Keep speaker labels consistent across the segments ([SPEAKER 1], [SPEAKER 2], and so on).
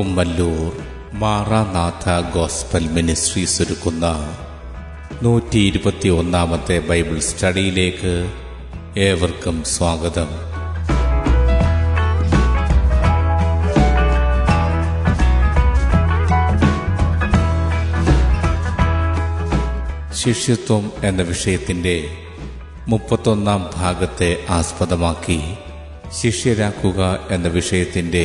[SPEAKER 1] Kummallur Maranatha gospel ministries ഒരുക്കുന്ന നൂറ്റി ഇരുപത്തി ഒന്നാമത്തെ ബൈബിൾ സ്റ്റഡിയിലേക്ക് ഏവർക്കും സ്വാഗതം. ശിഷ്യത്വം എന്ന വിഷയത്തിന്റെ മുപ്പത്തൊന്നാം ഭാഗത്തെ ആസ്പദമാക്കി ശിഷ്യരാക്കുക എന്ന വിഷയത്തിന്റെ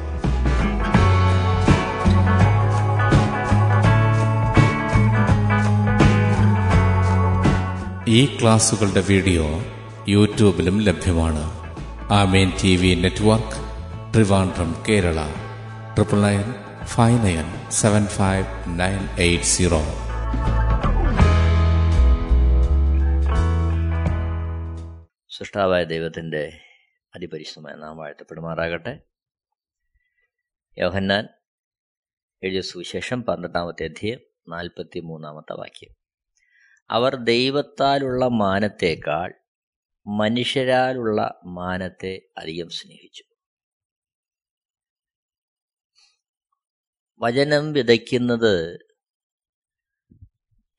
[SPEAKER 1] ഈ ക്ലാസുകളുടെ വീഡിയോ യൂട്യൂബിലും ലഭ്യമാണ്. Amen T V network Trivandrum Kerala. Triple nine five nine seven five nine eight zero.
[SPEAKER 2] സൃഷ്ടാവായ ദൈവത്തിന്റെ അതിപരിശുദ്ധമായ നാം വാഴ്ത്തപ്പെടുമാറാകട്ടെ യോഹന്നാൻ എഴുതിയ സുവിശേഷം പന്ത്രണ്ടാമത്തെ അധ്യയം നാൽപ്പത്തി മൂന്നാമത്തെ വാക്യം. അവർ ദൈവത്താലുള്ള മാനത്തേക്കാൾ മനുഷ്യരാലുള്ള മാനത്തെ അധികം സ്നേഹിച്ചു. വചനം വിതയ്ക്കുന്നത്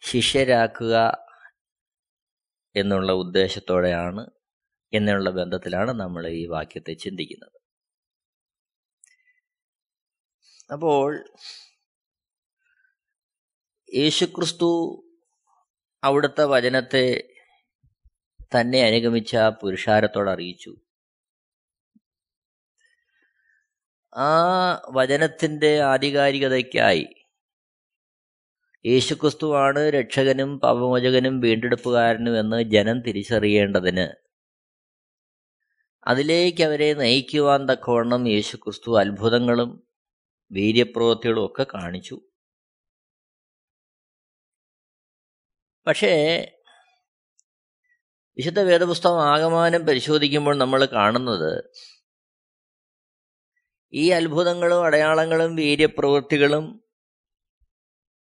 [SPEAKER 2] ശിഷ്യരാക്കുക എന്നുള്ള ഉദ്ദേശത്തോടെയാണ് എന്നുള്ള ബന്ധത്തിലാണ് നമ്മൾ ഈ വാക്യത്തെ ചിന്തിക്കുന്നത്. അപ്പോൾ യേശുക്രിസ്തു അവിടുത്തെ വചനത്തെ തന്നെ അനുഗമിച്ച പുരുഷാരത്തോട് അറിയിച്ചു. ആ വചനത്തിന്റെ ആധികാരികതയ്ക്കായി യേശുക്രിസ്തുവാണ് രക്ഷകനും പാപമോചകനും വീണ്ടെടുപ്പുകാരനും എന്ന് ജനം തിരിച്ചറിയേണ്ടതിന് അതിലേക്ക് അവരെ നയിക്കുവാൻ തക്കവണ്ണം യേശുക്രിസ്തു അത്ഭുതങ്ങളും വീര്യപ്രവൃത്തികളും ഒക്കെ കാണിച്ചു. പക്ഷേ വിശുദ്ധ വേദപുസ്തകം ആകമാനം പരിശോധിക്കുമ്പോൾ നമ്മൾ കാണുന്നത് ഈ അത്ഭുതങ്ങളും അടയാളങ്ങളും വീര്യപ്രവൃത്തികളും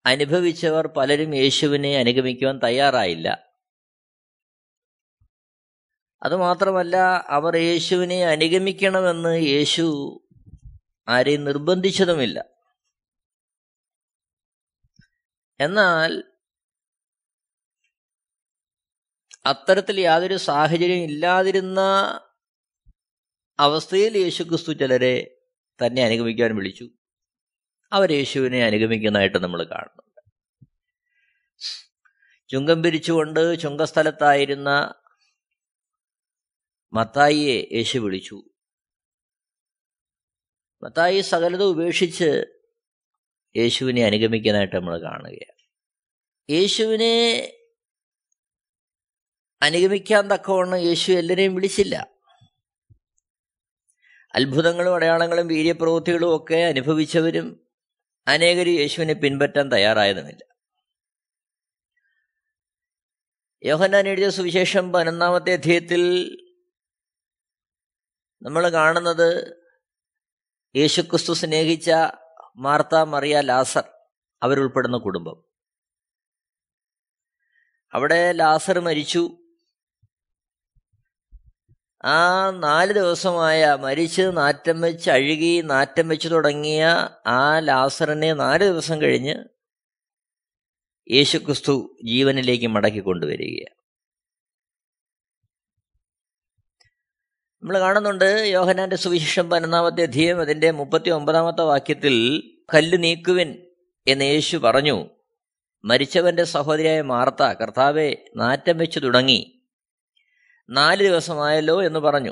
[SPEAKER 2] അനുഭവിച്ചവർ പലരും യേശുവിനെ അനുഗമിക്കുവാൻ തയ്യാറായില്ല. അതുമാത്രമല്ല അവർ യേശുവിനെ അനുഗമിക്കണമെന്ന് യേശു ആരെയും നിർബന്ധിച്ചതുമില്ല. എന്നാൽ അത്തരത്തിൽ യാതൊരു സാഹചര്യം ഇല്ലാതിരുന്ന അവസ്ഥയിൽ യേശുക്രിസ്തു ചിലരെ തന്നെ അനുഗമിക്കാൻ വിളിച്ചു. അവർ യേശുവിനെ അനുഗമിക്കുന്നതായിട്ട് നമ്മൾ കാണുന്നുണ്ട് ചുങ്കം പിരിച്ചുകൊണ്ട് ചുങ്കസ്ഥലത്തായിരുന്ന മത്തായിയെ യേശു വിളിച്ചു. മത്തായി സകലത ഉപേക്ഷിച്ച് യേശുവിനെ അനുഗമിക്കാനായിട്ട് നമ്മൾ കാണുകയാണ്. യേശുവിനെ അനുഗമിക്കാൻ തക്കവണ്ണം യേശു എല്ലാവരെയും വിളിച്ചില്ല. അത്ഭുതങ്ങളും അടയാളങ്ങളും വീര്യപ്രവൃത്തികളും ഒക്കെ അനുഭവിച്ചവരും അനേകർ യേശുവിനെ പിൻപറ്റാൻ തയ്യാറായതുമില്ല. യോഹന്നാൻ എഴുതിയ സുവിശേഷം പതിനൊന്നാമത്തെ അധ്യയത്തിൽ നമ്മൾ കാണുന്നത് യേശുക്രിസ്തു സ്നേഹിച്ച മാർത്ത മറിയ ലാസർ അവരുൾപ്പെടുന്ന കുടുംബം. അവിടെ ലാസർ മരിച്ചു. ആ നാല് ദിവസമായ മരിച്ച് നാറ്റം വെച്ച് അഴുകി നാറ്റം വെച്ച് തുടങ്ങിയ ആ ലാസറിനെ നാല് ദിവസം കഴിഞ്ഞ് യേശുക്രിസ്തു ജീവനിലേക്ക് മടക്കി കൊണ്ടുവരികയാണ്. നമ്മൾ കാണുന്നുണ്ട് യോഹനാന്റെ സുവിശേഷം പതിനൊന്നാമത്തെ അധ്യയം അതിന്റെ മുപ്പത്തി ഒമ്പതാമത്തെ വാക്യത്തിൽ കല്ല് നീക്കുവിൻ എന്ന് യേശു പറഞ്ഞു. മരിച്ചവന്റെ സഹോദരിയായ മാർത്ത കർത്താവെ നാറ്റം വെച്ച് തുടങ്ങി. നാല് ദിവസമായല്ലോ എന്ന് പറഞ്ഞു.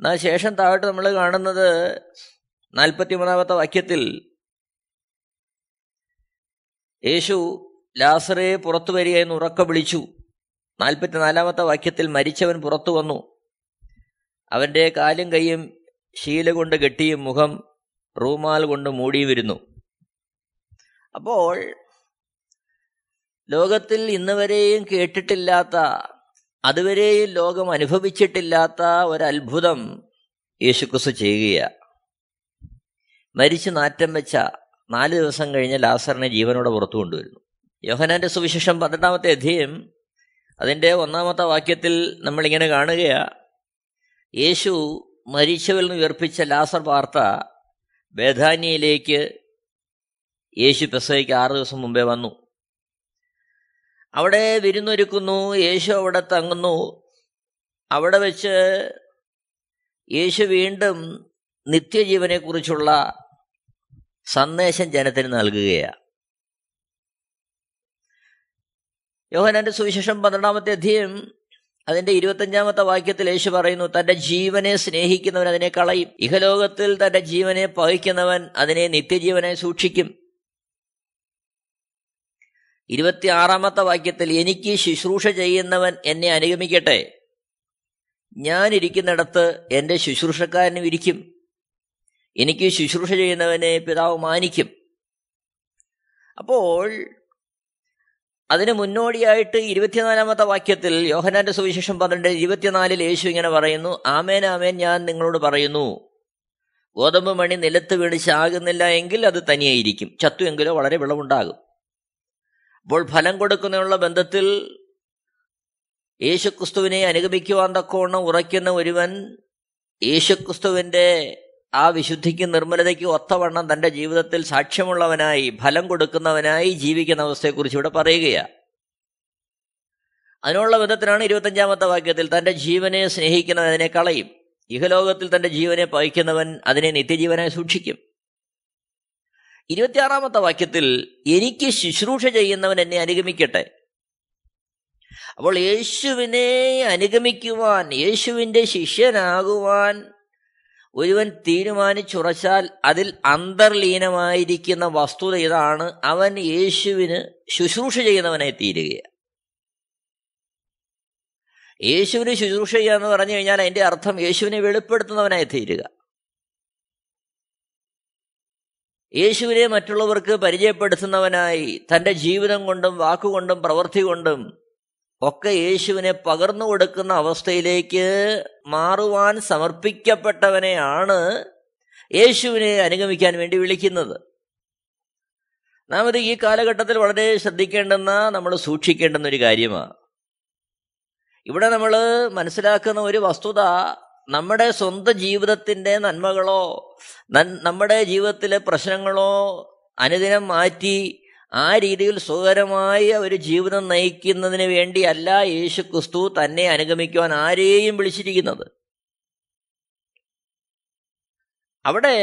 [SPEAKER 2] എന്നാൽ ശേഷം താഴോട്ട് നമ്മൾ കാണുന്നത് നാൽപ്പത്തി മൂന്നാമത്തെ വാക്യത്തിൽ യേശു ലാസറെ പുറത്തു വരിക എന്ന് ഉറക്ക വിളിച്ചു. നാൽപ്പത്തിനാലാമത്തെ വാക്യത്തിൽ മരിച്ചവൻ പുറത്തു വന്നു. അവന്റെ കാലും കൈയും ശീല കൊണ്ട് കെട്ടിയും മുഖം റൂമാൽ കൊണ്ട് മൂടിയും വരുന്നു അപ്പോൾ ലോകത്തിൽ ഇന്നുവരെയും കേട്ടിട്ടില്ലാത്ത അതുവരെയും ലോകം അനുഭവിച്ചിട്ടില്ലാത്ത ഒരത്ഭുതം യേശുക്രിസ്തു ചെയ്യുകയാണ് മരിച്ചു നാറ്റം വെച്ച നാല് ദിവസം കഴിഞ്ഞ് ലാസറിനെ ജീവനോടെ പുറത്തു കൊണ്ടുവരുന്നു. യോഹനാന്റെ സുവിശേഷം പന്ത്രണ്ടാമത്തെ അധ്യയം അതിന്റെ ഒന്നാമത്തെ വാക്യത്തിൽ നമ്മളിങ്ങനെ കാണുകയാ യേശു മരിച്ചവരിൽ നിന്ന് ഉയർപ്പിച്ച ലാസർ വാർത്ത ബേധാന്യയിലേക്ക് യേശു പെസയ്ക്ക് ആറ് ദിവസം മുമ്പേ വന്നു. അവിടെ വിരുന്നൊരുക്കുന്നു യേശു അവിടെ തങ്ങുന്നു. അവിടെ വെച്ച് യേശു വീണ്ടും നിത്യജീവനെക്കുറിച്ചുള്ള സന്ദേശം ജനത്തിന് നൽകുകയാണ്. യോഹനാന്റെ സുവിശേഷം പന്ത്രണ്ടാമത്തെ അധ്യയം അതിന്റെ ഇരുപത്തഞ്ചാമത്തെ വാക്യത്തിൽ യേശു പറയുന്നു തന്റെ ജീവനെ സ്നേഹിക്കുന്നവൻ അതിനെ കളയും. ഇഹലോകത്തിൽ തന്റെ ജീവനെ പകയ്ക്കുന്നവൻ അതിനെ നിത്യജീവനെ സൂക്ഷിക്കും. ഇരുപത്തിയാറാമത്തെ വാക്യത്തിൽ എനിക്ക് ശുശ്രൂഷ ചെയ്യുന്നവൻ എന്നെ അനുഗമിക്കട്ടെ. ഞാൻ ഇരിക്കുന്നിടത്ത് എന്റെ ശുശ്രൂഷക്കാരനും ഇരിക്കും. എനിക്ക് ശുശ്രൂഷ ചെയ്യുന്നവനെ പിതാവ് മാനിക്കും. അപ്പോൾ അതിന് മുന്നോടിയായിട്ട് ഇരുപത്തിനാലാമത്തെ വാക്യത്തിൽ യോഹനാന്റെ സുവിശേഷം പന്ത്രണ്ട് ഇരുപത്തിനാലിൽ യേശു ഇങ്ങനെ പറയുന്നു ആമേൻ ആമേൻ ഞാൻ നിങ്ങളോട് പറയുന്നു ഗോതമ്പ് മണി നിലത്ത് വീണ് ചാകുന്നില്ല എങ്കിൽ അത് തനിയായിരിക്കും. ചത്തു എങ്കിലോ വളരെ വിളവുണ്ടാകും. അപ്പോൾ ഫലം കൊടുക്കുന്നതിനുള്ള ബന്ധത്തിൽ യേശുക്രിസ്തുവിനെ അനുഗമിക്കുവാൻ തക്കവണ്ണം ഉറയ്ക്കുന്ന ഒരുവൻ യേശുക്രിസ്തുവിന്റെ ആ വിശുദ്ധിക്കും നിർമ്മലതയ്ക്കും ഒത്തവണ്ണം തന്റെ ജീവിതത്തിൽ സാക്ഷ്യമുള്ളവനായി ഫലം കൊടുക്കുന്നവനായി ജീവിക്കുന്ന അവസ്ഥയെക്കുറിച്ച് ഇവിടെ പറയുകയാണ് അതിനുള്ള വിധത്തിലാണ് ഇരുപത്തഞ്ചാമത്തെ വാക്യത്തിൽ തന്റെ ജീവനെ സ്നേഹിക്കുന്നവൻ അതിനെ കളയും. ഇഹലോകത്തിൽ തന്റെ ജീവനെ പഹിക്കുന്നവൻ അതിനെ നിത്യജീവനായി സൂക്ഷിക്കും. ഇരുപത്തിയാറാമത്തെ വാക്യത്തിൽ എനിക്ക് ശുശ്രൂഷ ചെയ്യുന്നവൻ എന്നെ അനുഗമിക്കട്ടെ. അപ്പോൾ യേശുവിനെ അനുഗമിക്കുവാൻ യേശുവിന്റെ ശിഷ്യനാകുവാൻ ഒരുവൻ തീരുമാനിച്ചുറച്ചാൽ അതിൽ അന്തർലീനമായിരിക്കുന്ന വസ്തുത ഇതാണ്. അവൻ യേശുവിന് ശുശ്രൂഷ ചെയ്യുന്നവനായി തീരുകയാണ്. യേശുവിന് ശുശ്രൂഷ ചെയ്യുക എന്ന് പറഞ്ഞു കഴിഞ്ഞാൽ അതിന്റെ അർത്ഥം യേശുവിനെ വെളിപ്പെടുത്തുന്നവനായി തീരുക. യേശുവിനെ മറ്റുള്ളവർക്ക് പരിചയപ്പെടുത്തുന്നവനായി തന്റെ ജീവിതം കൊണ്ടും വാക്കുകൊണ്ടും പ്രവൃത്തി കൊണ്ടും ഒക്കെ യേശുവിനെ പകർന്നു കൊടുക്കുന്ന അവസ്ഥയിലേക്ക് മാറുവാൻ സമർപ്പിക്കപ്പെട്ടവനെയാണ് യേശുവിനെ അനുഗമിക്കാൻ വേണ്ടി വിളിക്കുന്നത്. നാം ഇത് ഈ കാലഘട്ടത്തിൽ വളരെ ശ്രദ്ധിക്കേണ്ടുന്ന നമ്മൾ സൂക്ഷിക്കേണ്ടുന്ന ഒരു കാര്യമാണ്. ഇവിടെ നമ്മൾ മനസ്സിലാക്കുന്ന ഒരു വസ്തുത നമ്മുടെ സ്വന്തം ജീവിതത്തിന്റെ നന്മകളോ നമ്മുടെ ജീവിതത്തിലെ പ്രശ്നങ്ങളോ അനുദിനം മാറ്റി ആ രീതിയിൽ സുഖകരമായ ഒരു ജീവിതം നയിക്കുന്നതിന് വേണ്ടിയല്ല യേശു ക്രിസ്തു തന്നെ അനുഗമിക്കുവാൻ ആരെയും വിളിച്ചിരിക്കുന്നത്. അവിടെ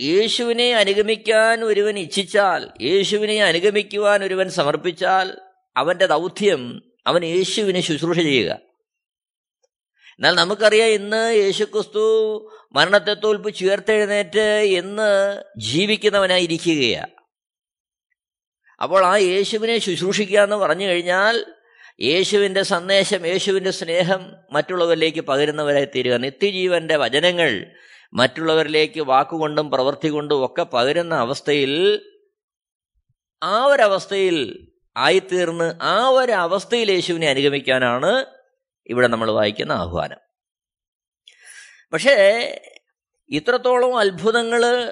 [SPEAKER 2] യേശുവിനെ അനുഗമിക്കാൻ ഒരുവൻ ഇച്ഛിച്ചാൽ യേശുവിനെ അനുഗമിക്കുവാൻ ഒരുവൻ സമർപ്പിച്ചാൽ അവന്റെ ദൗത്യം അവൻ യേശുവിനെ ശുശ്രൂഷ ചെയ്യുക. എന്നാൽ നമുക്കറിയാം ഇന്ന് യേശുക്രിസ്തു മരണത്തെ തോൽപ്പിച്ച് ചേർത്തെഴുന്നേറ്റ് എന്ന് ജീവിക്കുന്നവനായിരിക്കുകയാണ് അപ്പോൾ ആ യേശുവിനെ ശുശ്രൂഷിക്കുക എന്ന് പറഞ്ഞു കഴിഞ്ഞാൽ യേശുവിന്റെ സന്ദേശം യേശുവിന്റെ സ്നേഹം മറ്റുള്ളവരിലേക്ക് പകരുന്നവരായി തീരുക. നിത്യജീവന്റെ വചനങ്ങൾ മറ്റുള്ളവരിലേക്ക് വാക്കുകൊണ്ടും പ്രവൃത്തി കൊണ്ടും ഒക്കെ പകരുന്ന അവസ്ഥയിൽ ആ ഒരവസ്ഥയിൽ ആയിത്തീർന്ന് ആ ഒരവസ്ഥയിൽ യേശുവിനെ അനുഗമിക്കാനാണ് ഇവിടെ നമ്മൾ വായിക്കുന്ന ആഹ്വാനം. പക്ഷേ ഇത്രത്തോളം അത്ഭുതങ്ങൾ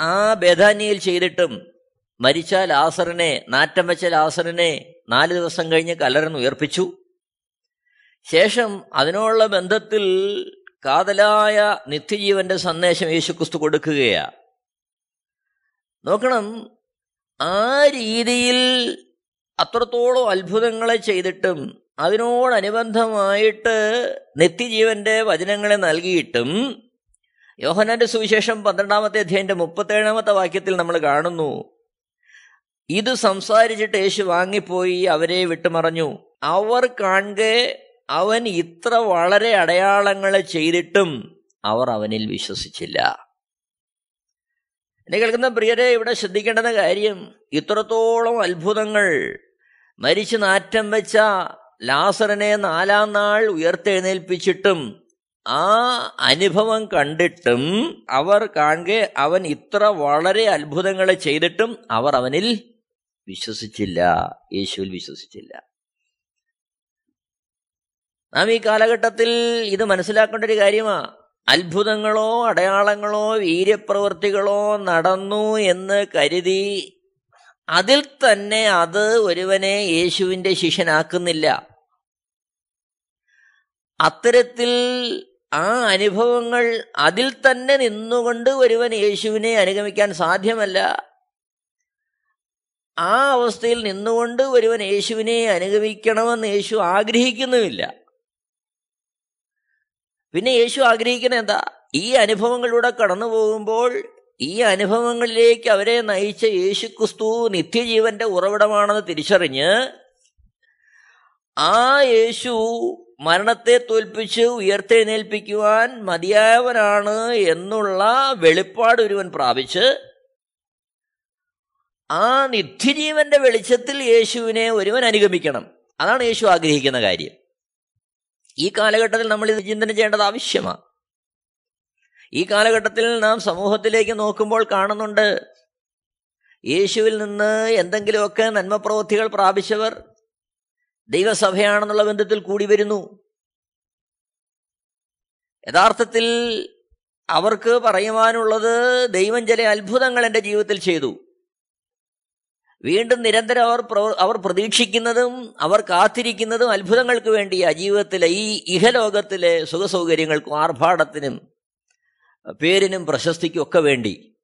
[SPEAKER 2] ആ ബേധാന്യയിൽ ചെയ്തിട്ടും മരിച്ച ലാസറിനെ നാറ്റം വെച്ച ലാസറിനെ നാല് ദിവസം കഴിഞ്ഞ് കലർന്ന് ഉയർപ്പിച്ചു. ശേഷം അതിനുള്ള ബന്ധത്തിൽ കാതലായ നിത്യജീവന്റെ സന്ദേശം യേശുക്രിസ്തു കൊടുക്കുകയാ. നോക്കണം ആ രീതിയിൽ അത്രത്തോളം അത്ഭുതങ്ങളെ ചെയ്തിട്ടും അതിനോടനുബന്ധമായിട്ട് നിത്യജീവന്റെ വചനങ്ങളെ നൽകിയിട്ടും യോഹനാന്റെ സുവിശേഷം പന്ത്രണ്ടാമത്തെ അധ്യായന്റെ മുപ്പത്തേഴാമത്തെ വാക്യത്തിൽ നമ്മൾ കാണുന്നു ഇത് സംസാരിച്ചിട്ട് യേശു വാങ്ങിപ്പോയി അവരെ വിട്ടുമറഞ്ഞു. അവർ കാണുക അവൻ ഇത്ര വളരെ അടയാളങ്ങളെ ചെയ്തിട്ടും അവർ അവനിൽ വിശ്വസിച്ചില്ല. എന്നെ കേൾക്കുന്ന പ്രിയരെ ഇവിടെ ശ്രദ്ധിക്കേണ്ടുന്ന കാര്യം ഇത്രത്തോളം അത്ഭുതങ്ങൾ മരിച്ചു നാറ്റം വെച്ച ലാസറിനെ നാലാം നാൾ ഉയർത്തെഴുന്നേൽപ്പിച്ചിട്ടും ആ അനുഭവം കണ്ടിട്ടും അവർ കാണുക അവൻ ഇത്ര വളരെ അത്ഭുതങ്ങളെ ചെയ്തിട്ടും അവർ അവനിൽ വിശ്വസിച്ചില്ല യേശുവിൽ വിശ്വസിച്ചില്ല. നാം ഈ കാലഘട്ടത്തിൽ ഇത് മനസ്സിലാക്കേണ്ട ഒരു കാര്യമാ. അത്ഭുതങ്ങളോ അടയാളങ്ങളോ വീര്യപ്രവൃത്തികളോ നടന്നു എന്ന് കരുതി അതിൽ തന്നെ അത് ഒരുവനെ യേശുവിന്റെ ശിഷ്യനാക്കുന്നില്ല. അത്തരത്തിൽ ആ അനുഭവങ്ങൾ അതിൽ തന്നെ നിന്നുകൊണ്ട് ഒരുവൻ യേശുവിനെ അനുഗമിക്കാൻ സാധ്യമല്ല. ആ അവസ്ഥയിൽ നിന്നുകൊണ്ട് ഒരുവൻ യേശുവിനെ അനുഗമിക്കണമെന്ന് യേശു ആഗ്രഹിക്കുന്നുമില്ല. പിന്നെ യേശു ആഗ്രഹിക്കുന്ന എന്താ? ഈ അനുഭവങ്ങളിലൂടെ കടന്നു പോകുമ്പോൾ ഈ അനുഭവങ്ങളിലേക്ക് അവരെ നയിച്ച യേശുക്രിസ്തു നിത്യജീവന്റെ ഉറവിടമാണെന്ന് തിരിച്ചറിഞ്ഞ് ആ യേശു മരണത്തെ തോൽപ്പിച്ച് ഉയർത്തെഴുന്നേൽപ്പിക്കുവാൻ മതിയായവനാണ് എന്നുള്ള വെളിപ്പാട് ഒരുവൻ പ്രാപിച്ച് ആ നിത്യജീവന്റെ വെളിച്ചത്തിൽ യേശുവിനെ ഒരുവൻ അനുഗമിക്കണം. അതാണ് യേശു ആഗ്രഹിക്കുന്ന കാര്യം. ഈ കാലഘട്ടത്തിൽ നമ്മൾ ഇത് ചിന്തനം ചെയ്യേണ്ടത് ആവശ്യമാണ്. ഈ കാലഘട്ടത്തിൽ നാം സമൂഹത്തിലേക്ക് നോക്കുമ്പോൾ കാണുന്നുണ്ട് യേശുവിൽ നിന്ന് എന്തെങ്കിലുമൊക്കെ നന്മപ്രവൃത്തികൾ പ്രാപിച്ചവർ ദൈവസഭയാണെന്നുള്ള ബന്ധത്തിൽ കൂടി വരുന്നു. യഥാർത്ഥത്തിൽ അവർക്ക് പറയുവാനുള്ളത് ദൈവം ചില അത്ഭുതങ്ങൾ എന്റെ ജീവിതത്തിൽ ചെയ്തു. വീണ്ടും നിരന്തരം അവർ അവർ പ്രതീക്ഷിക്കുന്നതും അവർ കാത്തിരിക്കുന്നതും അത്ഭുതങ്ങൾക്ക് വേണ്ടിയാ ജീവിതത്തിലെ ഈ ഇഹലോകത്തിലെ സുഖസൗകര്യങ്ങൾക്കും ആർഭാടത്തിനും പേരിനും പ്രശസ്തിക്കും ഒക്കെ വേണ്ടി.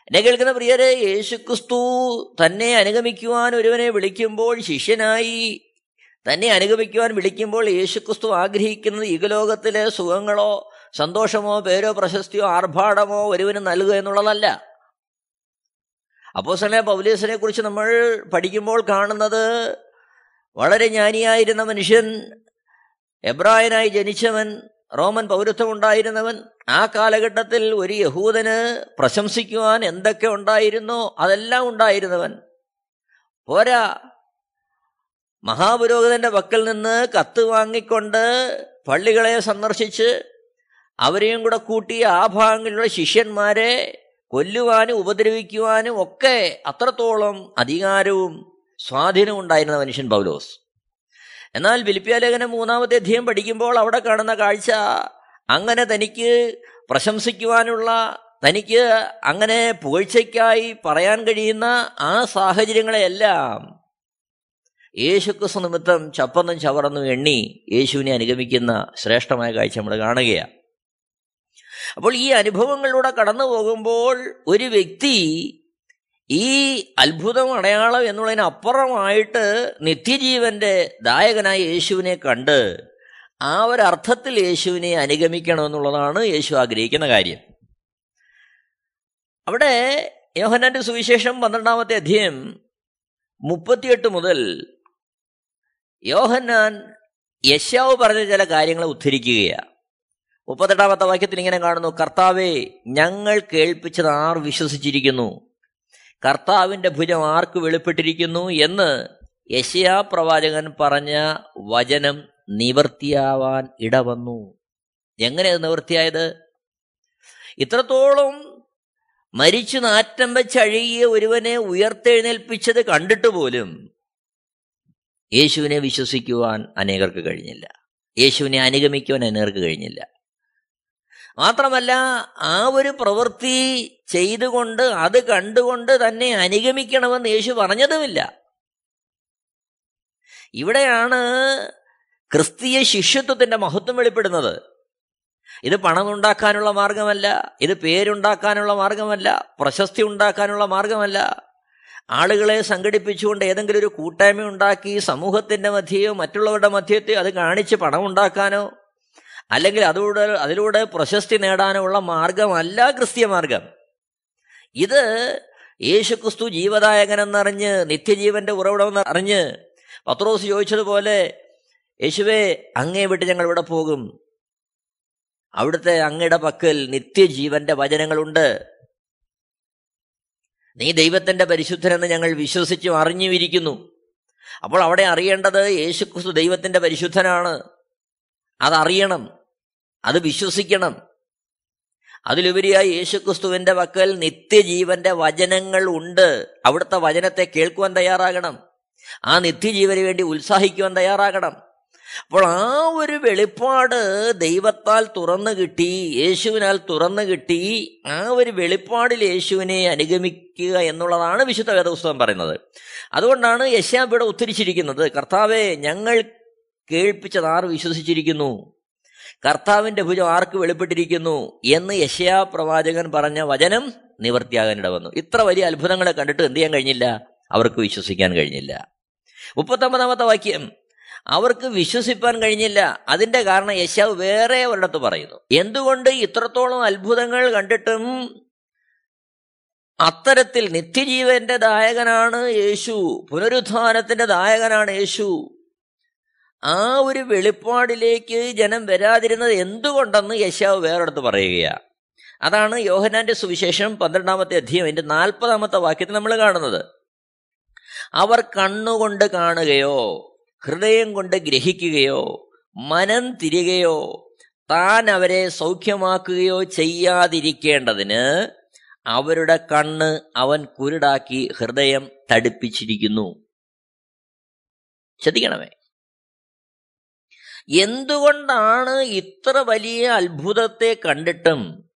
[SPEAKER 2] എന്നെ കേൾക്കുന്ന പ്രിയരെ യേശുക്രിസ്തു തന്നെ അനുഗമിക്കുവാൻ ഒരുവനെ വിളിക്കുമ്പോൾ ശിഷ്യനായി തന്നെ അനുഗമിക്കുവാൻ വിളിക്കുമ്പോൾ യേശുക്രിസ്തു ആഗ്രഹിക്കുന്നത് ഇകലോകത്തിലെ സുഖങ്ങളോ സന്തോഷമോ പേരോ പ്രശസ്തിയോ ആർഭാടമോ ഒരുവന് നൽകുക എന്നുള്ളതല്ല. അപ്പോസനെ പൗലീസിനെ കുറിച്ച് നമ്മൾ പഠിക്കുമ്പോൾ കാണുന്നത് വളരെ ജ്ഞാനിയായിരുന്ന മനുഷ്യൻ എബ്രായനായി ജനിച്ചവൻ റോമൻ പൗരത്വം ഉണ്ടായിരുന്നവൻ ആ കാലഘട്ടത്തിൽ ഒരു യഹൂദന് പ്രശംസിക്കുവാൻ എന്തൊക്കെ ഉണ്ടായിരുന്നോ അതെല്ലാം ഉണ്ടായിരുന്നവൻ. പോരാ. മഹാപുരോഹിതന്റെ പക്കൽ നിന്ന് കത്ത് വാങ്ങിക്കൊണ്ട് പള്ളികളെ സന്ദർശിച്ച് അവരെയും കൂടെ കൂട്ടി ആ ഭാഗങ്ങളിലുള്ള ശിഷ്യന്മാരെ കൊല്ലുവാനും ഉപദ്രവിക്കുവാനും ഒക്കെ അത്രത്തോളം അധികാരവും സ്വാധീനവും ഉണ്ടായിരുന്ന മനുഷ്യൻ പൗലോസ്. എന്നാൽ വിലിപ്യാലേഖനം മൂന്നാമത്തെ അധ്യയം പഠിക്കുമ്പോൾ അവിടെ കാണുന്ന കാഴ്ച അങ്ങനെ തനിക്ക് പ്രശംസിക്കുവാനുള്ള തനിക്ക് അങ്ങനെ പുകഴ്ചയ്ക്കായി പറയാൻ കഴിയുന്ന ആ സാഹചര്യങ്ങളെയെല്ലാം യേശുക്രിസ്തു നിമിത്തം ചപ്പന്നും ചവറന്നും എണ്ണി യേശുവിനെ അനുഗമിക്കുന്ന ശ്രേഷ്ഠമായ കാഴ്ച നമ്മൾ കാണുകയാണ്. അപ്പോൾ ഈ അനുഭവങ്ങളിലൂടെ കടന്നു പോകുമ്പോൾ ഒരു വ്യക്തി ഈ അത്ഭുതം അടയാളം എന്നുള്ളതിനപ്പുറമായിട്ട് നിത്യജീവന്റെ ദായകനായ യേശുവിനെ കണ്ട് ആ ഒരർത്ഥത്തിൽ യേശുവിനെ അനുഗമിക്കണമെന്നുള്ളതാണ് യേശു ആഗ്രഹിക്കുന്ന കാര്യം. അവിടെ യോഹന്നാന്റെ സുവിശേഷം പന്ത്രണ്ടാമത്തെ അധ്യയം മുപ്പത്തിയെട്ട് മുതൽ യോഹന്നാൻ യശാവ് പറഞ്ഞ ചില കാര്യങ്ങളെ ഉദ്ധരിക്കുകയാണ് മുപ്പത്തെട്ടാമത്തെ വാക്യത്തിൽ ഇങ്ങനെ കാണുന്നു കർത്താവെ ഞങ്ങൾ കേൾപ്പിച്ചത് ആർ വിശ്വസിച്ചിരിക്കുന്നു? കർത്താവിന്റെ ഭുജം ആർക്ക് വെളിപ്പെട്ടിരിക്കുന്നു എന്ന് യശയാ പ്രവാചകൻ പറഞ്ഞ വചനം നിവർത്തിയാവാൻ ഇടവന്നു. എങ്ങനെ അത് നിവൃത്തിയായത് ഇത്രത്തോളം മരിച്ചു നാറ്റം വെച്ചഴുകിയ ഒരുവനെ ഉയർത്തെഴുന്നേൽപ്പിച്ചത് കണ്ടിട്ട് പോലും യേശുവിനെ വിശ്വസിക്കുവാൻ അനേകർക്ക് കഴിഞ്ഞില്ല. യേശുവിനെ അനുഗമിക്കുവാൻ അനേകർക്ക് കഴിഞ്ഞില്ല. മാത്രമല്ല ആ ഒരു പ്രവൃത്തി ചെയ്തുകൊണ്ട് അത് കണ്ടുകൊണ്ട് തന്നെ അനുഗമിക്കണമെന്ന് യേശു പറഞ്ഞതുമില്ല. ഇവിടെയാണ് ക്രിസ്തീയ ശിഷ്യത്വത്തിന്റെ മഹത്വം വെളിപ്പെടുന്നത്. ഇത് പണം ഉണ്ടാക്കാനുള്ള മാർഗമല്ല ഇത് പേരുണ്ടാക്കാനുള്ള മാർഗമല്ല പ്രശസ്തി ഉണ്ടാക്കാനുള്ള മാർഗമല്ല. ആളുകളെ സംഘടിപ്പിച്ചുകൊണ്ട് ഏതെങ്കിലും ഒരു കൂട്ടായ്മ ഉണ്ടാക്കി സമൂഹത്തിന്റെ മധ്യയോ മറ്റുള്ളവരുടെ മധ്യത്തെയോ അത് കാണിച്ച് പണം ഉണ്ടാക്കാനോ അല്ലെങ്കിൽ അതിലൂടെ അതിലൂടെ പ്രശസ്തി നേടാനുള്ള മാർഗമല്ല ക്രിസ്തീയ മാർഗം. ഇത് യേശുക്രിസ്തു ജീവദായകനെന്നറിഞ്ഞ് നിത്യജീവന്റെ ഉറവിടമെന്ന് അറിഞ്ഞ് പത്രോസ് ചോദിച്ചതുപോലെ യേശുവേ അങ്ങേ വിട്ട് ഞങ്ങൾ ഇവിടെ പോകും. അവിടുത്തെ അങ്ങയുടെ പക്കൽ നിത്യജീവന്റെ വചനങ്ങളുണ്ട്. നീ ദൈവത്തിന്റെ പരിശുദ്ധനെന്ന് ഞങ്ങൾ വിശ്വസിച്ചും അറിഞ്ഞുമിരിക്കുന്നു. അപ്പോൾ അവിടെ അറിയേണ്ടത് യേശുക്രിസ്തു ദൈവത്തിന്റെ പരിശുദ്ധനാണ്. അതറിയണം. അത് വിശ്വസിക്കണം. അതിലുപരിയായി യേശുക്രിസ്തുവിന്റെ വക്കൽ നിത്യജീവന്റെ വചനങ്ങൾ ഉണ്ട്. അവിടുത്തെ വചനത്തെ കേൾക്കുവാൻ തയ്യാറാകണം. ആ നിത്യജീവന് വേണ്ടി ഉത്സാഹിക്കുവാൻ തയ്യാറാകണം. അപ്പോൾ ആ ഒരു വെളിപ്പാട് ദൈവത്താൽ തുറന്നു കിട്ടി യേശുവിനാൽ തുറന്നു കിട്ടി ആ ഒരു വെളിപ്പാടിൽ യേശുവിനെ അനുഗമിക്കുക എന്നുള്ളതാണ് വിശുദ്ധ വേദപുസ്തകം പറയുന്നത്. അതുകൊണ്ടാണ് യശാബിയുടെ ഉദ്ധരിച്ചിരിക്കുന്നത് കർത്താവെ ഞങ്ങൾ കേൾപ്പിച്ചത് ആർ വിശ്വസിച്ചിരിക്കുന്നു? കർത്താവിന്റെ ഭുജം ആർക്ക് വെളിപ്പെട്ടിരിക്കുന്നു എന്ന് യശയാ പ്രവാചകൻ പറഞ്ഞ വചനം നിവർത്തിയാകാനിട വന്നു ഇത്ര വലിയ അത്ഭുതങ്ങളെ കണ്ടിട്ട് എന്ത് ചെയ്യാൻ കഴിഞ്ഞില്ല? അവർക്ക് വിശ്വസിക്കാൻ കഴിഞ്ഞില്ല. മുപ്പത്തൊമ്പതാമത്തെ വാക്യം. അവർക്ക് വിശ്വസിപ്പാൻ കഴിഞ്ഞില്ല. അതിന്റെ കാരണം യശാവ് വേറെ ഒരിടത്ത് പറയുന്നു. എന്തുകൊണ്ട് ഇത്രത്തോളം അത്ഭുതങ്ങൾ കണ്ടിട്ടും അത്തരത്തിൽ നിത്യജീവന്റെ ദായകനാണ് യേശു പുനരുദ്ധാനത്തിന്റെ ദായകനാണ് യേശു? ആ ഒരു വെളിപ്പാടിലേക്ക് ജനം വരാതിരുന്നത് എന്തുകൊണ്ടെന്ന് യശാവ് വേറെടുത്ത് പറയുകയാണ് അതാണ് യോഹനാന്റെ സുവിശേഷം പന്ത്രണ്ടാമത്തെ അധ്യയം അതിന്റെ നാൽപ്പതാമത്തെ വാക്യത്തിൽ നമ്മൾ കാണുന്നത്. അവർ കണ്ണുകൊണ്ട് കാണുകയോ ഹൃദയം കൊണ്ട് ഗ്രഹിക്കുകയോ മനം തിരികയോ താൻ അവരെ സൗഖ്യമാക്കുകയോ ചെയ്യാതിരിക്കേണ്ടതിന് അവരുടെ കണ്ണ് അവൻ കുരുടാക്കി ഹൃദയം തടിപ്പിച്ചിരിക്കുന്നു. ശ്രദ്ധിക്കണമേ. എന്തുകൊണ്ടാണ് ഇത്ര വലിയ അത്ഭുതത്തെ കണ്ടിട്ടും?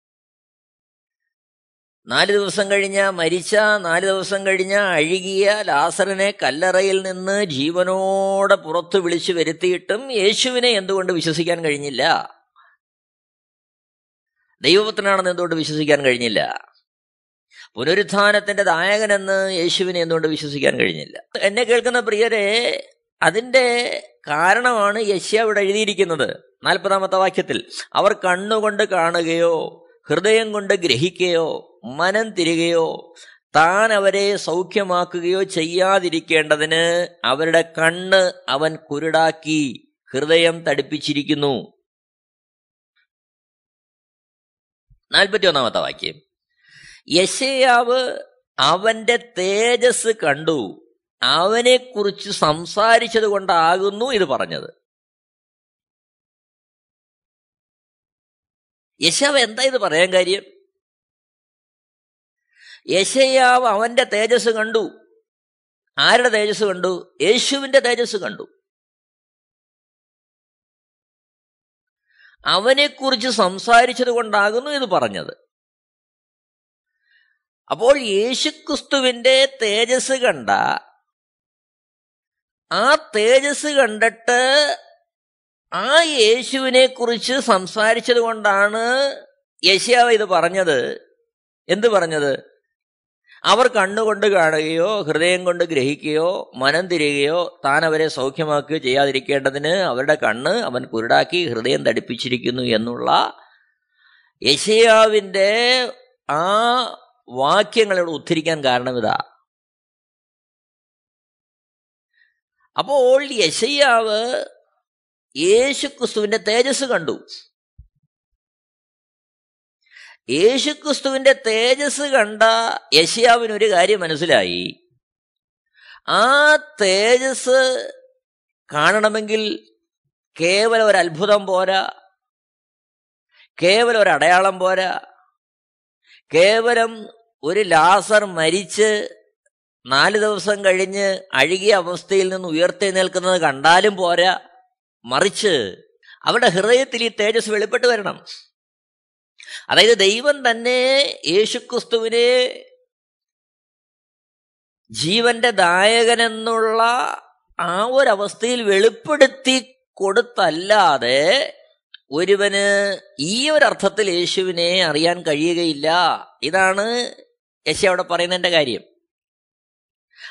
[SPEAKER 2] നാല് ദിവസം കഴിഞ്ഞ മരിച്ച നാല് ദിവസം കഴിഞ്ഞ അഴുകിയ ലാസറിനെ കല്ലറയിൽ നിന്ന് ജീവനോടെ പുറത്തു വിളിച്ചു വരുത്തിയിട്ടും യേശുവിനെ എന്തുകൊണ്ട് വിശ്വസിക്കാൻ കഴിഞ്ഞില്ല? ദൈവപുത്രനാണെന്ന് എന്തുകൊണ്ട് വിശ്വസിക്കാൻ കഴിഞ്ഞില്ല? പുനരുത്ഥാനത്തിന്റെ ദായകനെന്ന് യേശുവിനെ എന്തുകൊണ്ട് വിശ്വസിക്കാൻ കഴിഞ്ഞില്ല? എന്നെ കേൾക്കുന്ന പ്രിയരെ അതിന്റെ കാരണമാണ് യശ്യ ഇവിടെ എഴുതിയിരിക്കുന്നത്. നാൽപ്പതാമത്തെ വാക്യത്തിൽ അവർ കണ്ണുകൊണ്ട് കാണുകയോ ഹൃദയം കൊണ്ട് ഗ്രഹിക്കുകയോ മനം തിരികയോ താൻ അവരെ സൗഖ്യമാക്കുകയോ ചെയ്യാതിരിക്കേണ്ടതിന് അവരുടെ കണ്ണ് അവൻ കുരുടാക്കി ഹൃദയം തടിപ്പിച്ചിരിക്കുന്നു. നാൽപ്പത്തി ഒന്നാമത്തെ വാക്യം യശയാവ് അവന്റെ തേജസ് കണ്ടു അവനെക്കുറിച്ച് സംസാരിച്ചത് കൊണ്ടാകുന്നു ഇത് പറഞ്ഞത്. യശവ് എന്താ ഇത് പറയാൻ കാര്യം? യശയാവ് അവന്റെ തേജസ് കണ്ടു. ആരുടെ തേജസ് കണ്ടു? യേശുവിന്റെ തേജസ് കണ്ടു. അവനെക്കുറിച്ച് സംസാരിച്ചത് കൊണ്ടാകുന്നു ഇത് പറഞ്ഞത്. അപ്പോൾ യേശുക്രിസ്തുവിന്റെ തേജസ് കണ്ട ആ തേജസ് കണ്ടിട്ട് ആ യേശുവിനെ കുറിച്ച് സംസാരിച്ചത് കൊണ്ടാണ് യശയാവ് ഇത് പറഞ്ഞത്. എന്ത് പറഞ്ഞത്? അവർ കണ്ണുകൊണ്ട് കാണുകയോ ഹൃദയം കൊണ്ട് ഗ്രഹിക്കുകയോ മനം തിരികയോ താൻ അവരെ സൗഖ്യമാക്കുകയോ ചെയ്യാതിരിക്കേണ്ടതിന് അവരുടെ കണ്ണ് അവൻ കുരുടാക്കി ഹൃദയം തടിപ്പിച്ചിരിക്കുന്നു എന്നുള്ള യശയാവിന്റെ ആ വാക്യങ്ങളോട് ഉദ്ധരിക്കാൻ കാരണം ഇതാ അപ്പോൾ യശയ്യാവ് യേശുക്രിസ്തുവിന്റെ തേജസ് കണ്ടു. യേശുക്രിസ്തുവിന്റെ തേജസ് കണ്ട യശയാവിന് ഒരു കാര്യം മനസ്സിലായി. ആ തേജസ് കാണണമെങ്കിൽ കേവലം ഒരു അത്ഭുതം പോരാ. കേവലം ഒരു അടയാളം പോരാ. കേവലം ഒരു ലാസർ മരിച്ച് നാല് ദിവസം കഴിഞ്ഞ് അഴുകിയ അവസ്ഥയിൽ നിന്ന് ഉയർത്തെഴുന്നേൽക്കുന്നത് കണ്ടാലും പോരാ. മറിച്ച് അവരുടെ ഹൃദയത്തിൽ ഈ തേജസ് വെളിപ്പെട്ട് വരണം. അതായത് ദൈവം തന്നെ യേശുക്രിസ്തുവിനെ ജീവന്റെ ദായകനെന്നുള്ള ആ ഒരവസ്ഥയിൽ വെളിപ്പെടുത്തി കൊടുത്തല്ലാതെ ഒരുവന് ഈ ഒരർത്ഥത്തിൽ യേശുവിനെ അറിയാൻ കഴിയുകയില്ല. ഇതാണ് യശ അവിടെ പറയുന്നതിന്റെ കാര്യം.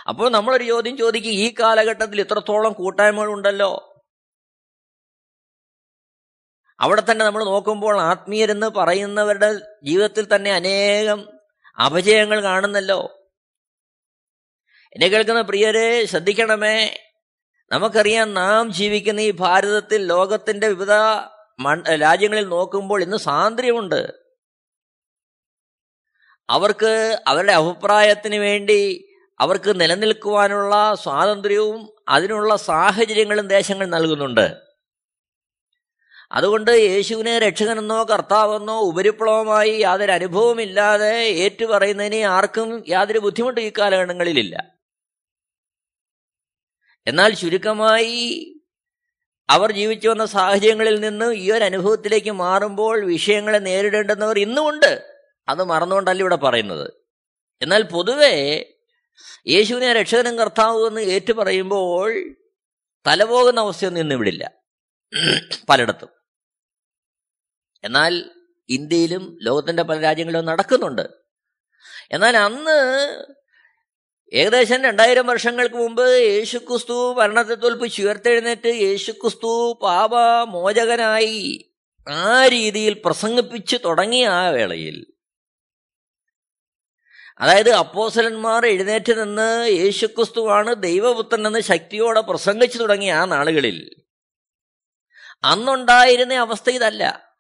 [SPEAKER 2] അപ്പോൾ നമ്മളൊരു ചോദ്യം ചോദിക്കും ഈ കാലഘട്ടത്തിൽ ഇത്രത്തോളം കൂട്ടായ്മകളുണ്ടല്ലോ? അവിടെ തന്നെ നമ്മൾ നോക്കുമ്പോൾ ആത്മീയരെന്ന് പറയുന്നവരുടെ ജീവിതത്തിൽ തന്നെ അനേകം അപജയങ്ങൾ കാണുന്നല്ലോ. എന്നെ കേൾക്കുന്ന പ്രിയരെ ശ്രദ്ധിക്കണമേ. നമുക്കറിയാം നാം ജീവിക്കുന്ന ഈ ഭാരതത്തിൽ ലോകത്തിന്റെ വിവിധ രാജ്യങ്ങളിൽ നോക്കുമ്പോൾ ഇന്ന് സാന്ദ്ര്യമുണ്ട്. അവർക്ക് അവരുടെ അഭിപ്രായത്തിന് വേണ്ടി അവർക്ക് നിലനിൽക്കുവാനുള്ള സ്വാതന്ത്ര്യവും അതിനുള്ള സാഹചര്യങ്ങളും ദേശങ്ങൾ നൽകുന്നുണ്ട്. അതുകൊണ്ട് യേശുവിനെ രക്ഷകനെന്നോ കർത്താവെന്നോ ഉപരിപ്ലവമായി യാതൊരു അനുഭവമില്ലാതെ ഏറ്റുപറയുന്നതിന് ആർക്കും യാതൊരു ബുദ്ധിമുട്ടും ഈ കാലഘട്ടങ്ങളിലില്ല. എന്നാൽ ചുരുക്കമായി അവർ ജീവിച്ചു വന്ന സാഹചര്യങ്ങളിൽ നിന്ന് ഈ ഒരു അനുഭവത്തിലേക്ക് മാറുമ്പോൾ വിഷയങ്ങളെ നേരിടേണ്ടുന്നവർ ഇന്നുമുണ്ട്. അത് മറന്നുകൊണ്ടല്ല ഇവിടെ പറയുന്നത്. എന്നാൽ പൊതുവെ യേശുവിനെ രക്ഷകനും കർത്താവ് എന്ന് ഏറ്റുപറയുമ്പോൾ തലപോകുന്ന അവസ്ഥയൊന്നും ഇന്ന് ഇവിടില്ല പലയിടത്തും. എന്നാൽ ഇന്ത്യയിലും ലോകത്തിന്റെ പല രാജ്യങ്ങളിലും നടക്കുന്നുണ്ട്. എന്നാൽ അന്ന് ഏകദേശം രണ്ടായിരം വർഷങ്ങൾക്ക് മുമ്പ് യേശുക്രിസ്തു മരണത്തെ തോൽപ്പിച്ച്. ഉയർത്തെഴുന്നേറ്റ് യേശുക്രിസ്തു പാപ മോചകനായി ആ രീതിയിൽ പ്രസംഗിപ്പിച്ചു തുടങ്ങിയ ആ വേളയിൽ അതായത് അപ്പോസലന്മാർ എഴുന്നേറ്റ് നിന്ന് യേശുക്രിസ്തുവാണ് ദൈവപുത്രൻ എന്ന് ശക്തിയോടെ പ്രസംഗിച്ചു തുടങ്ങിയ ആ നാളുകളിൽ. അന്നുണ്ടായിരുന്ന അവസ്ഥ ഇതല്ല.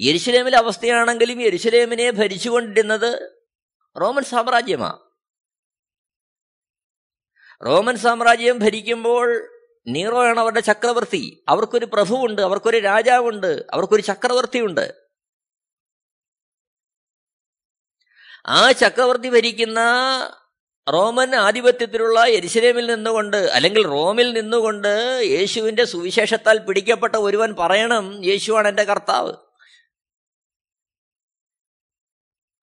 [SPEAKER 2] യരിശുലേമിലെ അവസ്ഥയാണെങ്കിലും യരിശുലേമിനെ ഭരിച്ചുകൊണ്ടിരുന്നത് റോമൻ സാമ്രാജ്യമാണ് റോമൻ സാമ്രാജ്യം ഭരിക്കുമ്പോൾ നീറോയാണ് അവരുടെ ചക്രവർത്തി. അവർക്കൊരു പ്രഭുവുണ്ട് അവർക്കൊരു രാജാവുണ്ട് അവർക്കൊരു ചക്രവർത്തിയുണ്ട്. ആ ചക്രവർത്തി ഭരിക്കുന്ന റോമൻ ആധിപത്യത്തിലുള്ള എരിശിലേമിൽ നിന്നുകൊണ്ട് അല്ലെങ്കിൽ റോമിൽ നിന്നുകൊണ്ട് യേശുവിന്റെ സുവിശേഷത്താൽ പിടിക്കപ്പെട്ട ഒരുവൻ പറയണം യേശുവാണ് എന്റെ കർത്താവ്.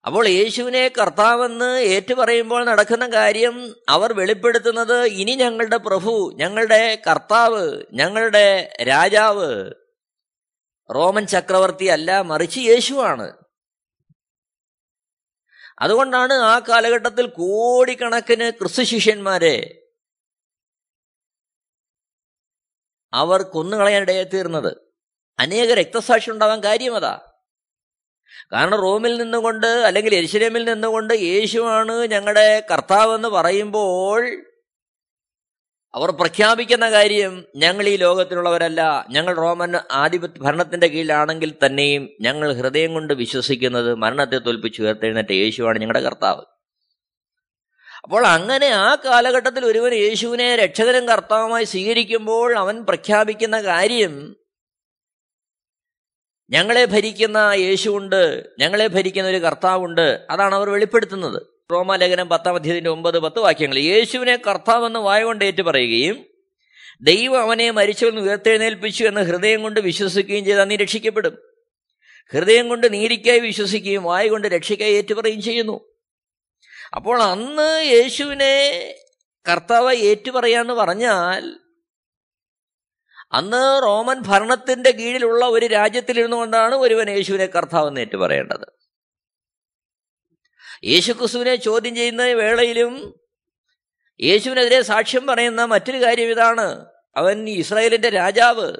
[SPEAKER 2] അപ്പോൾ യേശുവിനെ കർത്താവെന്ന് ഏറ്റുപറയുമ്പോൾ നടക്കുന്ന കാര്യം അവർ വെളിപ്പെടുത്തുന്നത് ഇനി ഞങ്ങളുടെ പ്രഭു ഞങ്ങളുടെ കർത്താവ് ഞങ്ങളുടെ രാജാവ് റോമൻ ചക്രവർത്തി അല്ല മറിച്ച് യേശുവാണ്. അതുകൊണ്ടാണ് ആ കാലഘട്ടത്തിൽ കോടിക്കണക്കിന് ക്രിസ്തു ശിഷ്യന്മാരെ അവർ കൊന്നുകളയാൻ തീർന്നത്. അനേക രക്തസാക്ഷി ഉണ്ടാവാൻ കാര്യം അതാ കാരണം റോമിൽ നിന്നുകൊണ്ട് അല്ലെങ്കിൽ എരിശിലേമിൽ നിന്നുകൊണ്ട് യേശുവാണ് ഞങ്ങളുടെ കർത്താവെന്ന് പറയുമ്പോൾ അവർ പ്രഖ്യാപിക്കുന്ന കാര്യം ഞങ്ങൾ ഈ ലോകത്തിലുള്ളവരല്ല. ഞങ്ങൾ റോമൻ ആധിപത്യ ഭരണത്തിന്റെ കീഴിലാണെങ്കിൽ തന്നെയും ഞങ്ങൾ ഹൃദയം കൊണ്ട് വിശ്വസിക്കുന്നത് മരണത്തെ തോൽപ്പിച്ച് ഉയർത്തെഴുന്നേറ്റ യേശുവാണ് ഞങ്ങളുടെ കർത്താവ്. അപ്പോൾ അങ്ങനെ ആ കാലഘട്ടത്തിൽ ഒരുവൻ യേശുവിനെ രക്ഷകനും കർത്താവുമായി സ്വീകരിക്കുമ്പോൾ അവൻ പ്രഖ്യാപിക്കുന്ന കാര്യം ഞങ്ങളെ ഭരിക്കുന്ന യേശുവുണ്ട് ഞങ്ങളെ ഭരിക്കുന്ന ഒരു കർത്താവുണ്ട് അതാണ് അവർ വെളിപ്പെടുത്തുന്നത്. റോമാലേഖനം പത്താം അധ്യയത്തിന്റെ ഒമ്പത് പത്ത് വാക്യങ്ങൾ. യേശുവിനെ കർത്താവെന്ന് വായ കൊണ്ട് ഏറ്റു പറയുകയും ദൈവം അവനെ മരിച്ചവെന്ന് ഉയർത്തെഴുന്നേൽപ്പിച്ചു എന്ന് ഹൃദയം കൊണ്ട് വിശ്വസിക്കുകയും ചെയ്താൽ നീ രക്ഷിക്കപ്പെടും. ഹൃദയം കൊണ്ട് നീതിക്കായി വിശ്വസിക്കുകയും വായ കൊണ്ട് രക്ഷിക്കായി ഏറ്റുപറയുകയും ചെയ്യുന്നു. അപ്പോൾ അന്ന് യേശുവിനെ കർത്താവ് ഏറ്റുപറയാന്ന് പറഞ്ഞാൽ അന്ന് റോമൻ ഭരണത്തിന്റെ കീഴിലുള്ള ഒരു രാജ്യത്തിലിരുന്നുകൊണ്ടാണ് ഒരുവൻ യേശുവിനെ കർത്താവെന്ന് ഏറ്റു പറയേണ്ടത് യേശുക്രിസ്തുവിനെ ചോദ്യം ചെയ്യുന്ന വേളയിലും യേശുവിനെതിരെ സാക്ഷ്യം പറയുന്ന മറ്റൊരു കാര്യം ഇതാണ്. അവൻ ഇസ്രായേലിന്റെ രാജാവ്.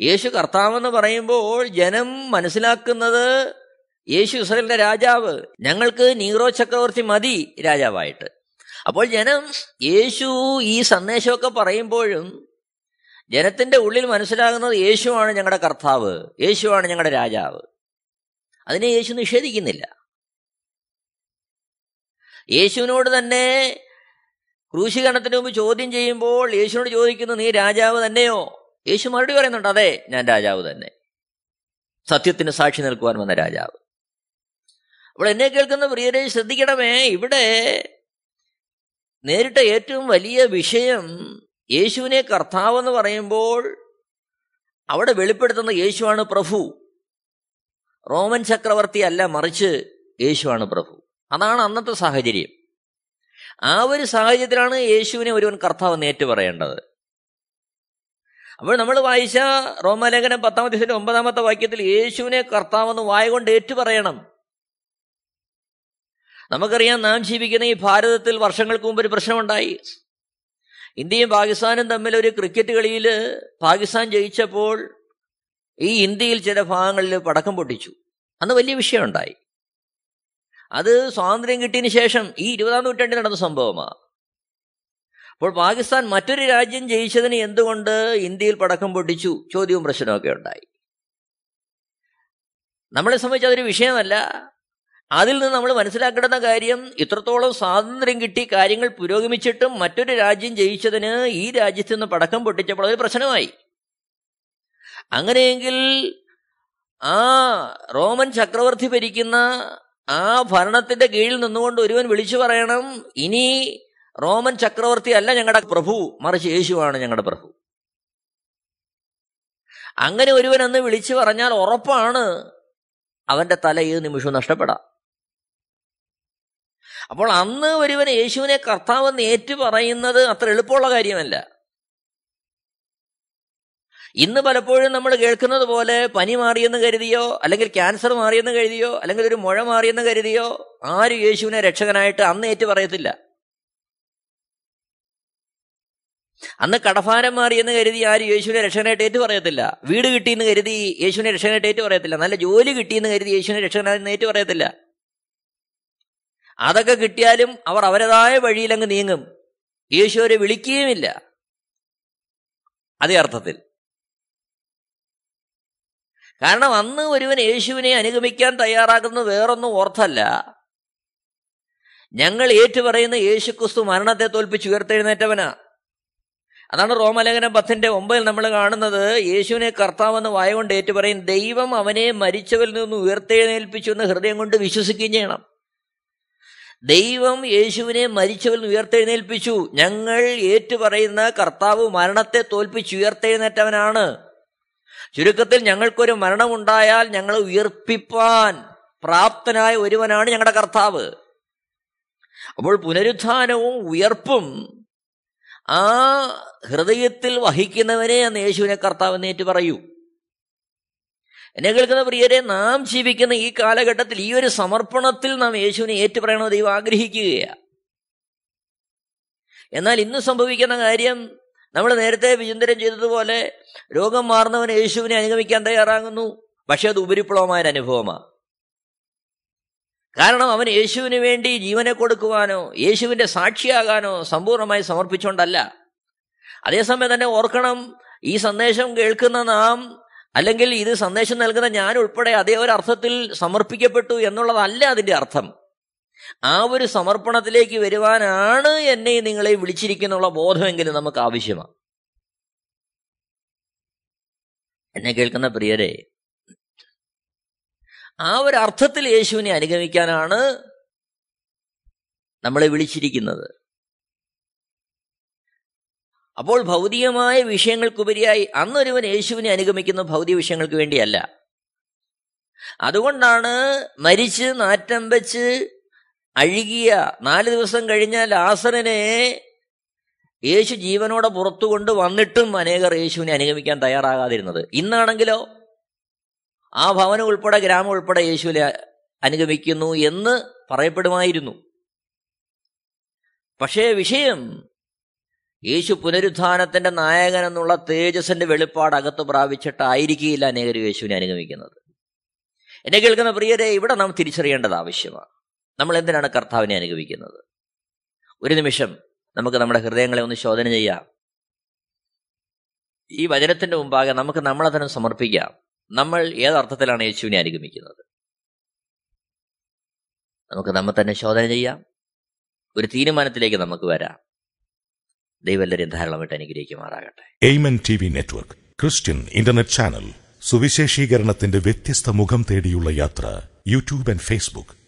[SPEAKER 2] യേശു കർത്താവെന്ന് പറയുമ്പോൾ ജനം മനസ്സിലാക്കുന്നത് യേശു ഇസ്രായേലിന്റെ രാജാവ്. ഞങ്ങൾക്ക് നീറോ ചക്രവർത്തി മതി രാജാവായിട്ട്. അപ്പോൾ ജനം യേശു ഈ സന്ദേശമൊക്കെ പറയുമ്പോഴും ജനത്തിന്റെ ഉള്ളിൽ മനസ്സിലാകുന്നത് യേശുവാണ് ഞങ്ങളുടെ കർത്താവ് യേശുവാണ് ഞങ്ങളുടെ രാജാവ്. അതിനെ യേശു നിഷേധിക്കുന്നില്ല. യേശുവിനോട് തന്നെ ക്രൂശീകരണത്തിന് മുമ്പ് ചോദ്യം ചെയ്യുമ്പോൾ യേശുവിനോട് ചോദിക്കുന്നു നീ രാജാവ് തന്നെയോ? യേശു മറുപടി പറയുന്നുണ്ട് അതെ ഞാൻ രാജാവ് തന്നെ. സത്യത്തിന് സാക്ഷി നിൽക്കുവാൻ വന്ന രാജാവ്. അപ്പോൾ എന്നെ കേൾക്കുന്ന പ്രിയരെ ശ്രദ്ധിക്കണമേ ഇവിടെ നേരിട്ട ഏറ്റവും വലിയ വിഷയം യേശുവിനെ കർത്താവ് എന്ന് പറയുമ്പോൾ അവിടെ വെളിപ്പെടുത്തുന്ന യേശുവാണ് പ്രഭു. റോമൻ ചക്രവർത്തി അല്ല മറിച്ച് യേശുവാണ് പ്രഭു. അതാണ് അന്നത്തെ സാഹചര്യം. ആ ഒരു സാഹചര്യത്തിലാണ് യേശുവിനെ ഒരുവൻ കർത്താവ് ഏറ്റു പറയേണ്ടത് അപ്പോൾ നമ്മൾ വായിച്ച റോമലേഖനം പത്താമത്തെ ഒമ്പതാമത്തെ വാക്യത്തിൽ യേശുവിനെ കർത്താവെന്ന് വായകൊണ്ട് ഏറ്റു പറയണം നമുക്കറിയാം നാം ജീവിക്കുന്ന ഈ ഭാരതത്തിൽ വർഷങ്ങൾക്ക് മുമ്പ് ഒരു പ്രശ്നമുണ്ടായി. ഇന്ത്യയും പാകിസ്ഥാനും തമ്മിൽ ഒരു ക്രിക്കറ്റ് കളിയിൽ പാകിസ്ഥാൻ ജയിച്ചപ്പോൾ ഈ ഇന്ത്യയിൽ ചില ഭാഗങ്ങളിൽ പടക്കം പൊട്ടിച്ചു. അന്ന് വലിയ വിഷയമുണ്ടായി. അത് സ്വാതന്ത്ര്യം കിട്ടിയതിന് ശേഷം ഈ ഇരുപതാം നൂറ്റാണ്ടിൽ നടന്ന സംഭവമാണ് അപ്പോൾ പാകിസ്ഥാൻ മറ്റൊരു രാജ്യം ജയിച്ചതിന് എന്തുകൊണ്ട് ഇന്ത്യയിൽ പടക്കം പൊട്ടിച്ചു? ചോദ്യവും പ്രശ്നമൊക്കെ ഉണ്ടായി. നമ്മളെ സംബന്ധിച്ച് അതൊരു വിഷയമല്ല. അതിൽ നിന്ന് നമ്മൾ മനസ്സിലാക്കേണ്ട കാര്യം ഇത്രത്തോളം സ്വാതന്ത്ര്യം കിട്ടി കാര്യങ്ങൾ പുരോഗമിച്ചിട്ടും മറ്റൊരു രാജ്യം ജയിച്ചതിന് ഈ രാജ്യത്ത് നിന്ന് പടക്കം പൊട്ടിച്ചപ്പോൾ അതൊരു പ്രശ്നമായി. അങ്ങനെയെങ്കിൽ ആ റോമൻ ചക്രവർത്തി ഭരിക്കുന്ന ആ ഭരണത്തിന്റെ കീഴിൽ നിന്നുകൊണ്ട് ഒരുവൻ വിളിച്ചു പറയണം ഇനി റോമൻ ചക്രവർത്തി അല്ല ഞങ്ങളുടെ പ്രഭു മറിച്ച് യേശുവാണ് ഞങ്ങളുടെ പ്രഭു. അങ്ങനെ ഒരുവൻ അന്ന് വിളിച്ചു പറഞ്ഞാൽ ഉറപ്പാണ് അവന്റെ തല ഏത് നിമിഷവും നഷ്ടപ്പെടാം. അപ്പോൾ അന്ന് ഒരുവൻ യേശുവിനെ കർത്താവെന്ന് ഏറ്റു പറയുന്നത് അത്ര എളുപ്പമുള്ള കാര്യമല്ല. ഇന്ന് പലപ്പോഴും നമ്മൾ കേൾക്കുന്നത് പോലെ പനി മാറിയെന്ന് കരുതിയോ അല്ലെങ്കിൽ ക്യാൻസർ മാറിയെന്ന് കരുതിയോ അല്ലെങ്കിൽ ഒരു മുഴ മാറിയെന്ന് കരുതിയോ ആരും യേശുവിനെ രക്ഷകനായിട്ട് അന്ന് ഏറ്റു പറയത്തില്ല. അന്ന് കടഭാരം മാറിയെന്ന് കരുതി ആരും യേശുവിനെ രക്ഷകനായിട്ട് ഏറ്റു പറയത്തില്ല. വീട് കിട്ടിയെന്ന് കരുതി യേശുവിനെ രക്ഷകനായിട്ട് ഏറ്റു പറയത്തില്ല. നല്ല ജോലി കിട്ടിയെന്ന് കരുതി യേശുവിനെ രക്ഷകനായിട്ട് ഏറ്റു പറയത്തില്ല. അതൊക്കെ കിട്ടിയാലും അവർ അവരതായ വഴിയിലങ്ങ് നീങ്ങും. യേശു അവരെ വിളിക്കുകയുമില്ല. അതേ അർത്ഥത്തിൽ. കാരണം അന്ന് ഒരുവൻ യേശുവിനെ അനുഗമിക്കാൻ തയ്യാറാകുന്നത് വേറൊന്നും ഓർത്തല്ല. ഞങ്ങൾ ഏറ്റുപറയുന്ന യേശുക്രിസ്തു മരണത്തെ തോൽപ്പിച്ച് ഉയർത്തെഴുന്നേറ്റവനാ. അതാണ് റോമലേഖനം പത്തിന്റെ ഒമ്പതിൽ നമ്മൾ കാണുന്നത്. യേശുവിനെ കർത്താവെന്ന് വായകൊണ്ട് ഏറ്റുപറയും ദൈവം അവനെ മരിച്ചവരിൽ നിന്ന് ഉയർത്തെഴുന്നേൽപ്പിച്ചു എന്ന് ഹൃദയം കൊണ്ട് വിശ്വസിക്കുകയും ചെയ്യണം. ദൈവം യേശുവിനെ മരിച്ചവരിൽ നിന്ന് ഉയർത്തെഴുന്നേൽപ്പിച്ചു. ഞങ്ങൾ ഏറ്റുപറയുന്ന കർത്താവ് മരണത്തെ തോൽപ്പിച്ച് ഉയർത്തെഴുന്നേറ്റവനാണ്. ചുരുക്കത്തിൽ ഞങ്ങൾക്കൊരു മരണമുണ്ടായാൽ ഞങ്ങളെ ഉയർപ്പിപ്പാൻ പ്രാപ്തനായ ഒരുവനാണ് ഞങ്ങളുടെ കർത്താവ്. അപ്പോൾ പുനരുത്ഥാനവും ഉയർപ്പും ആ ഹൃദയത്തിൽ വഹിക്കുന്നവനെ അന്ന് യേശുവിനെ കർത്താവ് എന്നേറ്റ് പറയൂ. എന്നെ കേൾക്കുന്ന പ്രിയരെ നാം ജീവിക്കുന്ന ഈ കാലഘട്ടത്തിൽ ഈ ഒരു സമർപ്പണത്തിൽ നാം യേശുവിനെ ഏറ്റുപറയണമെന്ന് ദൈവം ആഗ്രഹിക്കുകയാണ് എന്നാൽ ഇന്ന് സംഭവിക്കുന്ന കാര്യം നമ്മൾ നേരത്തെ വിചിന്തനം ചെയ്തതുപോലെ രോഗം മാറുന്നവൻ യേശുവിനെ അനുഗമിക്കാൻ തയ്യാറാകുന്നു. പക്ഷെ അത് ഉപരിപ്ലവമായ അനുഭവമാണ്. കാരണം അവൻ യേശുവിന് വേണ്ടി ജീവനെ കൊടുക്കുവാനോ യേശുവിന്റെ സാക്ഷിയാകാനോ സമ്പൂർണമായി സമർപ്പിച്ചുകൊണ്ടല്ല. അതേസമയം തന്നെ ഓർക്കണം ഈ സന്ദേശം കേൾക്കുന്ന നാം അല്ലെങ്കിൽ ഇത് സന്ദേശം നൽകുന്ന ഞാൻ ഉൾപ്പെടെ അതേ ഒരു അർത്ഥത്തിൽ സമർപ്പിക്കപ്പെട്ടു എന്നുള്ളതല്ല അതിന്റെ അർത്ഥം. ആ ഒരു സമർപ്പണത്തിലേക്ക് വരുവാനാണ് എന്നെ നിങ്ങളെ വിളിച്ചിരിക്കുന്നുള്ള ബോധമെങ്കിലും നമുക്ക് ആവശ്യമാണ്. എന്നെ കേൾക്കുന്ന പ്രിയരെ ആ ഒരു അർത്ഥത്തിൽ യേശുവിനെ അനുഗമിക്കാനാണ് നമ്മളെ വിളിച്ചിരിക്കുന്നത്. അപ്പോൾ ഭൗതികമായ വിഷയങ്ങൾക്കുപരിയായി അന്നൊരുവൻ യേശുവിനെ അനുഗമിക്കുന്ന ഭൗതിക വിഷയങ്ങൾക്ക് വേണ്ടിയല്ല. അതുകൊണ്ടാണ് മരിച്ച് നാറ്റം വെച്ച് അഴുകിയ നാല് ദിവസം കഴിഞ്ഞ ലാസറിനെ യേശു ജീവനോടെ പുറത്തു കൊണ്ട് വന്നിട്ടും അനേകർ യേശുവിനെ അനുഗമിക്കാൻ തയ്യാറാകാതിരുന്നത്. ഇന്നാണെങ്കിലോ ആ ഭവനം ഉൾപ്പെടെ ഗ്രാമം ഉൾപ്പെടെ യേശുവിനെ അനുഗമിക്കുന്നു എന്ന് പറയപ്പെടുമായിരുന്നു. പക്ഷേ വിഷയം യേശു പുനരുത്ഥാനത്തിന്റെ നായകൻ എന്നുള്ള തേജസ്സിന്റെ വെളിപ്പാട് അകത്ത് പ്രാപിച്ചിട്ടായിരിക്കില്ല അനേകർ യേശുവിനെ അനുഗമിക്കുന്നത്. എന്നെ കേൾക്കുന്ന പ്രിയരെ ഇവിടെ നാം തിരിച്ചറിയേണ്ടത് ആവശ്യമാണ്. നമ്മൾ എന്തിനാണ് കർത്താവിനെ അനുഗമിക്കുന്നത്? ഒരു നിമിഷം നമുക്ക് നമ്മുടെ ഹൃദയങ്ങളെ ഒന്ന് ശോധന ചെയ്യാം. ഈ വചനത്തിന്റെ മുമ്പാകെ നമുക്ക് നമ്മളെ തന്നെ സമർപ്പിക്കാം. നമ്മൾ ഏതർത്ഥത്തിലാണ് യേശുവിനെ അനുഗമിക്കുന്നത്? നമുക്ക് നമ്മെ തന്നെ ശോധന ചെയ്യാം. ഒരു തീരുമാനത്തിലേക്ക് നമുക്ക് വരാം. ദൈവം ധാരാളമായിട്ട് അനുഗ്രഹിക്കുമാറാകട്ടെ.
[SPEAKER 3] Amen network Christian internet channel സുവിശേഷീകരണത്തിന്റെ വ്യത്യസ്ത മുഖം തേടിയുള്ള യാത്ര YouTube and Facebook